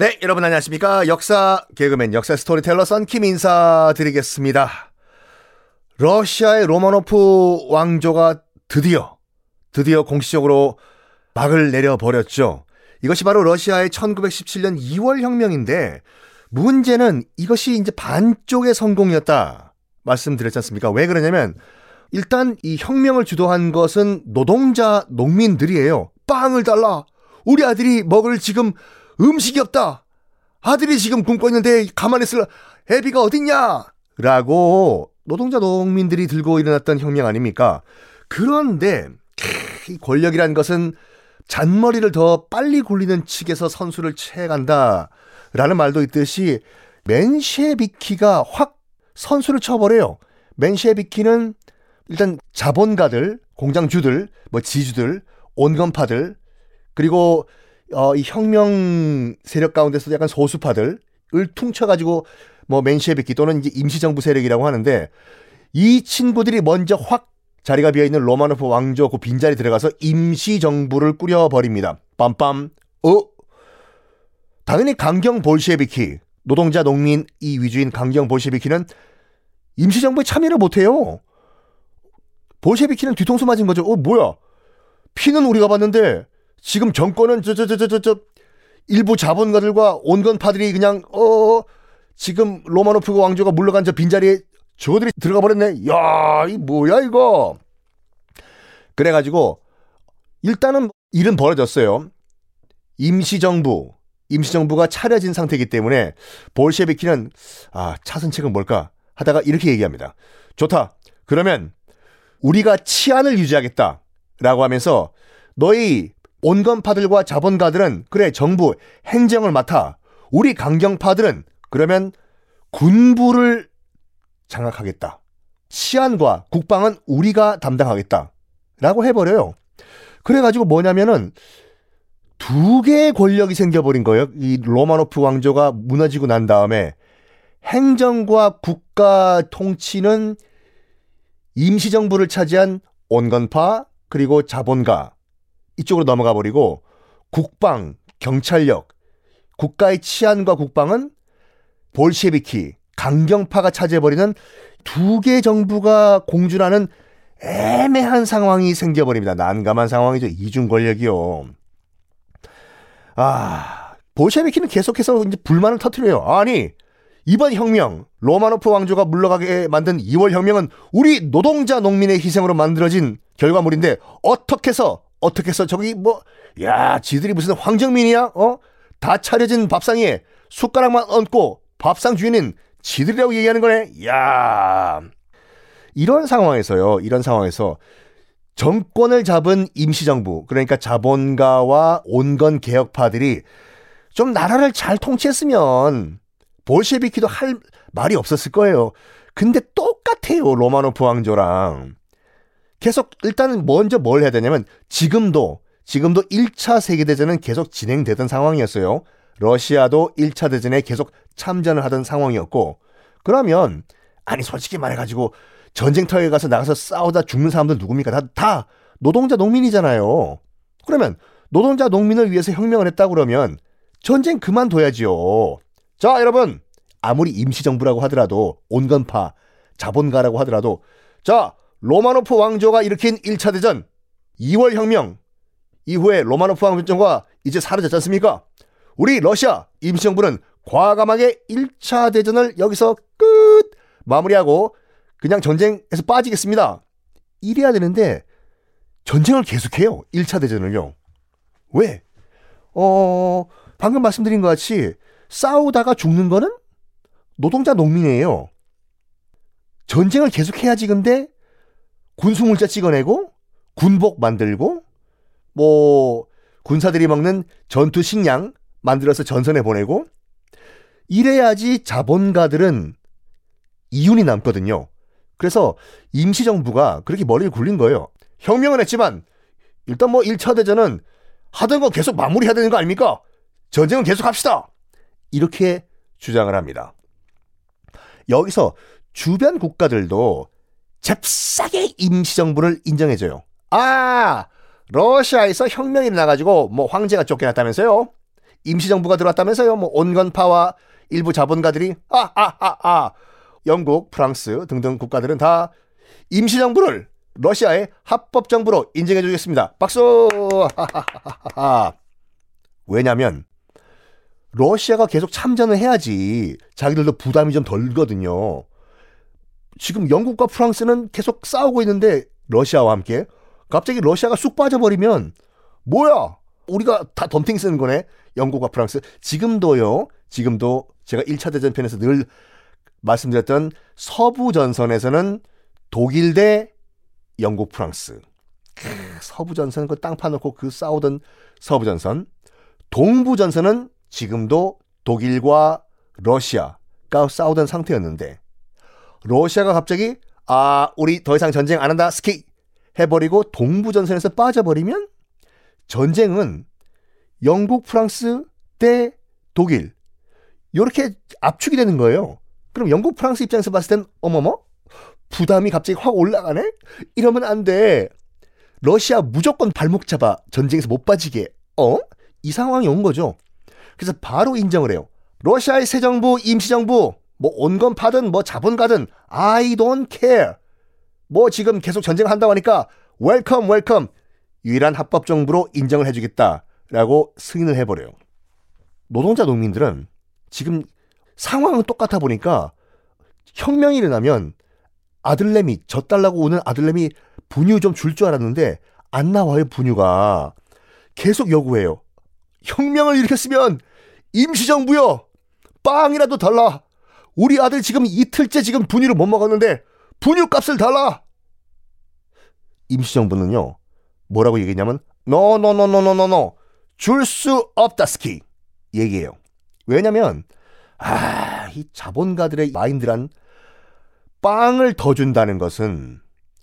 네, 여러분 안녕하십니까. 역사 개그맨, 역사 스토리텔러 썬킴 인사드리겠습니다. 러시아의 로마노프 왕조가 드디어, 드디어 공식적으로 막을 내려버렸죠. 이것이 바로 러시아의 1917년 2월 혁명인데, 문제는 이것이 이제 반쪽의 성공이었다. 말씀드렸지 않습니까? 왜 그러냐면, 일단 이 혁명을 주도한 것은 노동자 농민들이에요. 빵을 달라. 우리 아들이 먹을 지금 음식이 없다. 아들이 지금 굶고 있는데 가만히 있을 애비가 어딨냐? 라고 노동자 농민들이 들고 일어났던 혁명 아닙니까? 그런데 이 권력이란 것은 잔머리를 더 빨리 굴리는 측에서 선수를 채간다. 라는 말도 있듯이 맨셰비키가 확 선수를 쳐버려요. 맨셰비키는 일단 자본가들, 공장주들, 뭐 지주들, 온건파들, 그리고 어, 이 혁명 세력 가운데서도 약간 소수파들을 퉁쳐가지고 뭐 맨셰비키 또는 이제 임시정부 세력이라고 하는데 이 친구들이 먼저 확 자리가 비어 있는 로마노프 왕조 그 빈자리 들어가서 임시정부를 꾸려버립니다. 빰빰. 어? 당연히 강경 볼셰비키, 노동자 농민 이 위주인 강경 볼셰비키는 임시정부에 참여를 못해요. 볼셰비키는 뒤통수 맞은 거죠. 어, 뭐야? 피는 우리가 봤는데 지금 정권은 저저저 저 저 저 일부 자본가들과 온건파들이 그냥 어 지금 로마노프 왕조가 물러간 저 빈자리에 저들이 들어가 버렸네. 야, 이 뭐야 이거? 그래 가지고 일단은 일은 벌어졌어요. 임시정부, 임시정부가 차려진 상태이기 때문에 볼셰비키는 아 차선책은 뭘까 하다가 이렇게 얘기합니다. 좋다. 그러면 우리가 치안을 유지하겠다라고 하면서 너희 온건파들과 자본가들은 그래 정부 행정을 맡아 우리 강경파들은 그러면 군부를 장악하겠다. 치안과 국방은 우리가 담당하겠다. 라고 해버려요. 그래가지고 뭐냐면은 두 개의 권력이 생겨버린 거예요. 이 로마노프 왕조가 무너지고 난 다음에 행정과 국가 통치는 임시정부를 차지한 온건파 그리고 자본가 이쪽으로 넘어가 버리고 국방, 경찰력, 국가의 치안과 국방은 볼셰비키, 강경파가 차지해버리는 두 개 정부가 공존하는 애매한 상황이 생겨버립니다. 난감한 상황이죠. 이중 권력이요. 아, 볼셰비키는 계속해서 이제 불만을 터트려요. 아니, 이번 혁명, 로마노프 왕조가 물러가게 만든 2월 혁명은 우리 노동자 농민의 희생으로 만들어진 결과물인데 어떻게 해서 어떻게 해서 저기 뭐, 야, 지들이 무슨 황정민이야? 어? 다 차려진 밥상에 숟가락만 얹고 밥상 주인은 지들이라고 얘기하는 거네? 야 이런 상황에서요, 이런 상황에서 정권을 잡은 임시정부, 그러니까 자본가와 온건 개혁파들이 좀 나라를 잘 통치했으면 볼셰비키도 할 말이 없었을 거예요. 근데 똑같아요, 로마노프 왕조랑. 계속 일단은 먼저 뭘 해야 되냐면 지금도 지금도 1차 세계대전은 계속 진행되던 상황이었어요. 러시아도 1차 대전에 계속 참전을 하던 상황이었고 그러면 아니 솔직히 말해가지고 전쟁터에 가서 나가서 싸우다 죽는 사람들 누굽니까? 다, 다 노동자 농민이잖아요. 그러면 노동자 농민을 위해서 혁명을 했다 그러면 전쟁 그만둬야지요. 자 여러분 아무리 임시정부라고 하더라도 온건파 자본가라고 하더라도 자 로마노프 왕조가 일으킨 1차 대전, 2월 혁명 이후에 로마노프 왕조가 이제 사라졌지 않습니까? 우리 러시아 임시정부는 과감하게 1차 대전을 여기서 끝 마무리하고 그냥 전쟁에서 빠지겠습니다. 이래야 되는데 전쟁을 계속해요. 1차 대전을요. 왜? 어, 방금 말씀드린 것 같이 싸우다가 죽는 거는 노동자 농민이에요. 전쟁을 계속해야지 근데 군수물자 찍어내고 군복 만들고 뭐 군사들이 먹는 전투 식량 만들어서 전선에 보내고 이래야지 자본가들은 이윤이 남거든요. 그래서 임시정부가 그렇게 머리를 굴린 거예요. 혁명은 했지만 일단 뭐 1차 대전은 하던 거 계속 마무리해야 되는 거 아닙니까? 전쟁은 계속 합시다. 이렇게 주장을 합니다. 여기서 주변 국가들도 잽싸게 임시정부를 인정해줘요. 아, 러시아에서 혁명이 나가지고 뭐 황제가 쫓겨났다면서요? 임시정부가 들어왔다면서요. 뭐 온건파와 일부 자본가들이 아 아 아 아 영국, 프랑스 등등 국가들은 다 임시정부를 러시아의 합법정부로 인정해 주겠습니다. 박수! 왜냐면 러시아가 계속 참전을 해야지 자기들도 부담이 좀 덜거든요. 지금 영국과 프랑스는 계속 싸우고 있는데 러시아와 함께 갑자기 러시아가 쑥 빠져버리면 뭐야? 우리가 다 덤팅 쓰는 거네. 영국과 프랑스. 지금도요. 지금도 제가 1차 대전편에서 늘 말씀드렸던 서부 전선에서는 독일 대 영국, 프랑스. 서부 전선 그땅 파놓고 그 싸우던 서부 전선. 동부 전선은 지금도 독일과 러시아가 싸우던 상태였는데 러시아가 갑자기 아 우리 더 이상 전쟁 안 한다 스키 해버리고 동부 전선에서 빠져버리면 전쟁은 영국, 프랑스 대 독일 이렇게 압축이 되는 거예요. 그럼 영국, 프랑스 입장에서 봤을 땐 어머머 부담이 갑자기 확 올라가네? 이러면 안 돼. 러시아 무조건 발목 잡아 전쟁에서 못 빠지게. 어? 이 상황이 온 거죠. 그래서 바로 인정을 해요. 러시아의 새 정부, 임시 정부, 뭐 온건 파든 뭐 자본 가든 I don't care. 뭐 지금 계속 전쟁을 한다고 하니까 welcome welcome 유일한 합법 정부로 인정을 해주겠다라고 승인을 해버려요. 노동자 농민들은 지금 상황은 똑같아 보니까 혁명이 일어나면 아들내미 젖달라고 오는 아들내미 분유 좀 줄 줄 알았는데 안 나와요 분유가 계속 요구해요. 혁명을 일으켰으면 임시정부요 빵이라도 달라. 우리 아들 지금 이틀째 지금 분유를 못 먹었는데 분유 값을 달라. 임시정부는요 뭐라고 얘기했냐면 노노노노노노노 줄 수 없다 스키 얘기해요. 왜냐면 아 이 자본가들의 마인드란 빵을 더 준다는 것은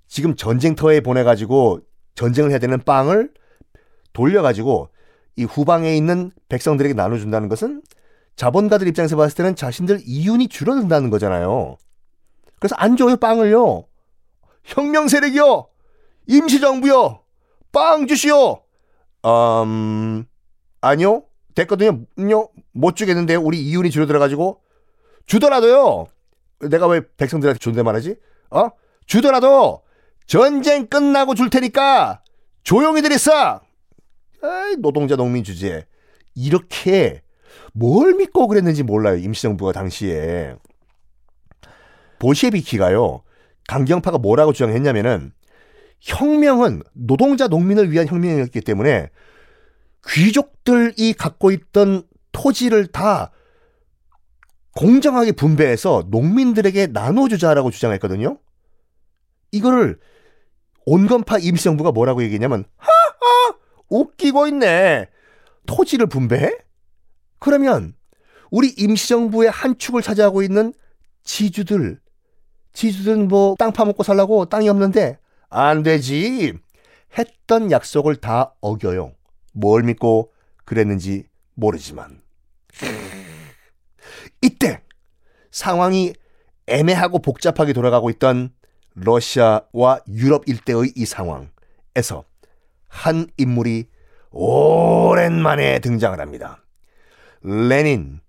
지금 전쟁터에 보내 가지고 전쟁을 해야 되는 빵을 돌려 가지고 이 후방에 있는 백성들에게 나눠 준다는 것은 자본가들 입장에서 봤을 때는 자신들 이윤이 줄어든다는 거잖아요. 그래서 안 줘요, 빵을요. 혁명 세력이요. 임시정부요. 빵 주시오. 음, 아니요. 됐거든요. 못 주겠는데요. 우리 이윤이 줄어들어가지고. 주더라도요. 내가 왜 백성들한테 존댓말 하지? 어? 주더라도 전쟁 끝나고 줄 테니까 조용히 들 있어. 아이, 노동자 농민 주제. 이렇게 뭘 믿고 그랬는지 몰라요. 임시정부가 당시에. 보시에비키가요. 강경파가 뭐라고 주장했냐면은 혁명은 노동자 농민을 위한 혁명이었기 때문에 귀족들이 갖고 있던 토지를 다 공정하게 분배해서 농민들에게 나눠주자라고 주장했거든요. 이거를 온건파 임시정부가 뭐라고 얘기했냐면 하하 웃기고 있네. 토지를 분배해? 그러면 우리 임시정부의 한 축을 차지하고 있는 지주들 지주들은 뭐 땅 파먹고 살라고 땅이 없는데 안 되지. 했던 약속을 다 어겨요. 뭘 믿고 그랬는지 모르지만. 이때 상황이 애매하고 복잡하게 돌아가고 있던 러시아와 유럽 일대의 이 상황에서 한 인물이 오랜만에 등장을 합니다. 레닌.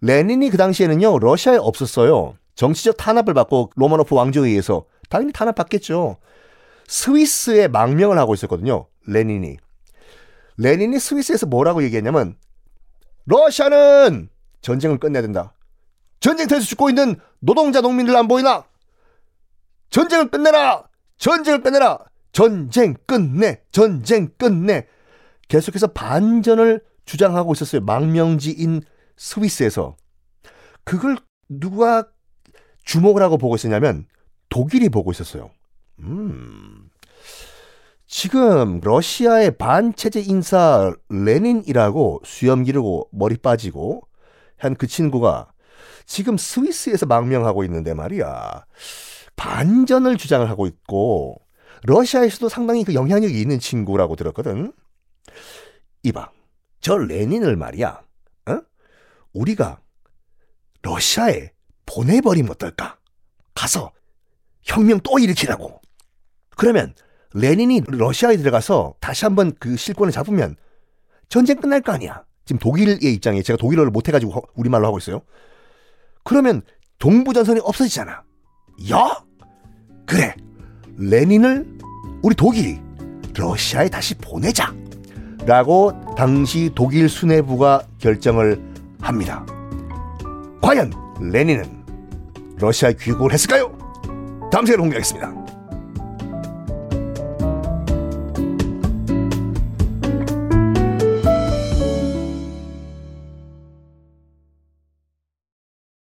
레닌이 그 당시에는요, 러시아에 없었어요. 정치적 탄압을 받고 로마노프 왕조에 의해서 당연히 탄압받겠죠. 스위스에 망명을 하고 있었거든요. 레닌이. 레닌이 스위스에서 뭐라고 얘기했냐면 러시아는 전쟁을 끝내야 된다. 전쟁터에서 죽고 있는 노동자 농민들 안 보이나? 전쟁을 끝내라! 전쟁을 끝내라! 전쟁 끝내! 전쟁 끝내! 계속해서 반전을 주장하고 있었어요. 망명지인 스위스에서. 그걸 누가 주목을 하고 보고 있었냐면 독일이 보고 있었어요. 음. 지금 러시아의 반체제 인사 레닌이라고 수염 기르고 머리 빠지고 한 그 친구가 지금 스위스에서 망명하고 있는데 말이야. 반전을 주장을 하고 있고 러시아에서도 상당히 그 영향력이 있는 친구라고 들었거든. 이봐. 저 레닌을 말이야. 어? 우리가 러시아에 보내버리면 어떨까? 가서 혁명 또 일으키라고. 그러면 레닌이 러시아에 들어가서 다시 한번 그 실권을 잡으면 전쟁 끝날 거 아니야. 지금 독일의 입장에 제가 독일어를 못해가지고 우리말로 하고 있어요. 그러면 동부전선이 없어지잖아. 야? 그래. 레닌을 우리 독일이 러시아에 다시 보내자. 라고 당시 독일 수뇌부가 결정을 합니다. 과연 레닌은 러시아에 귀국을 했을까요? 다음 시간에 공개하겠습니다.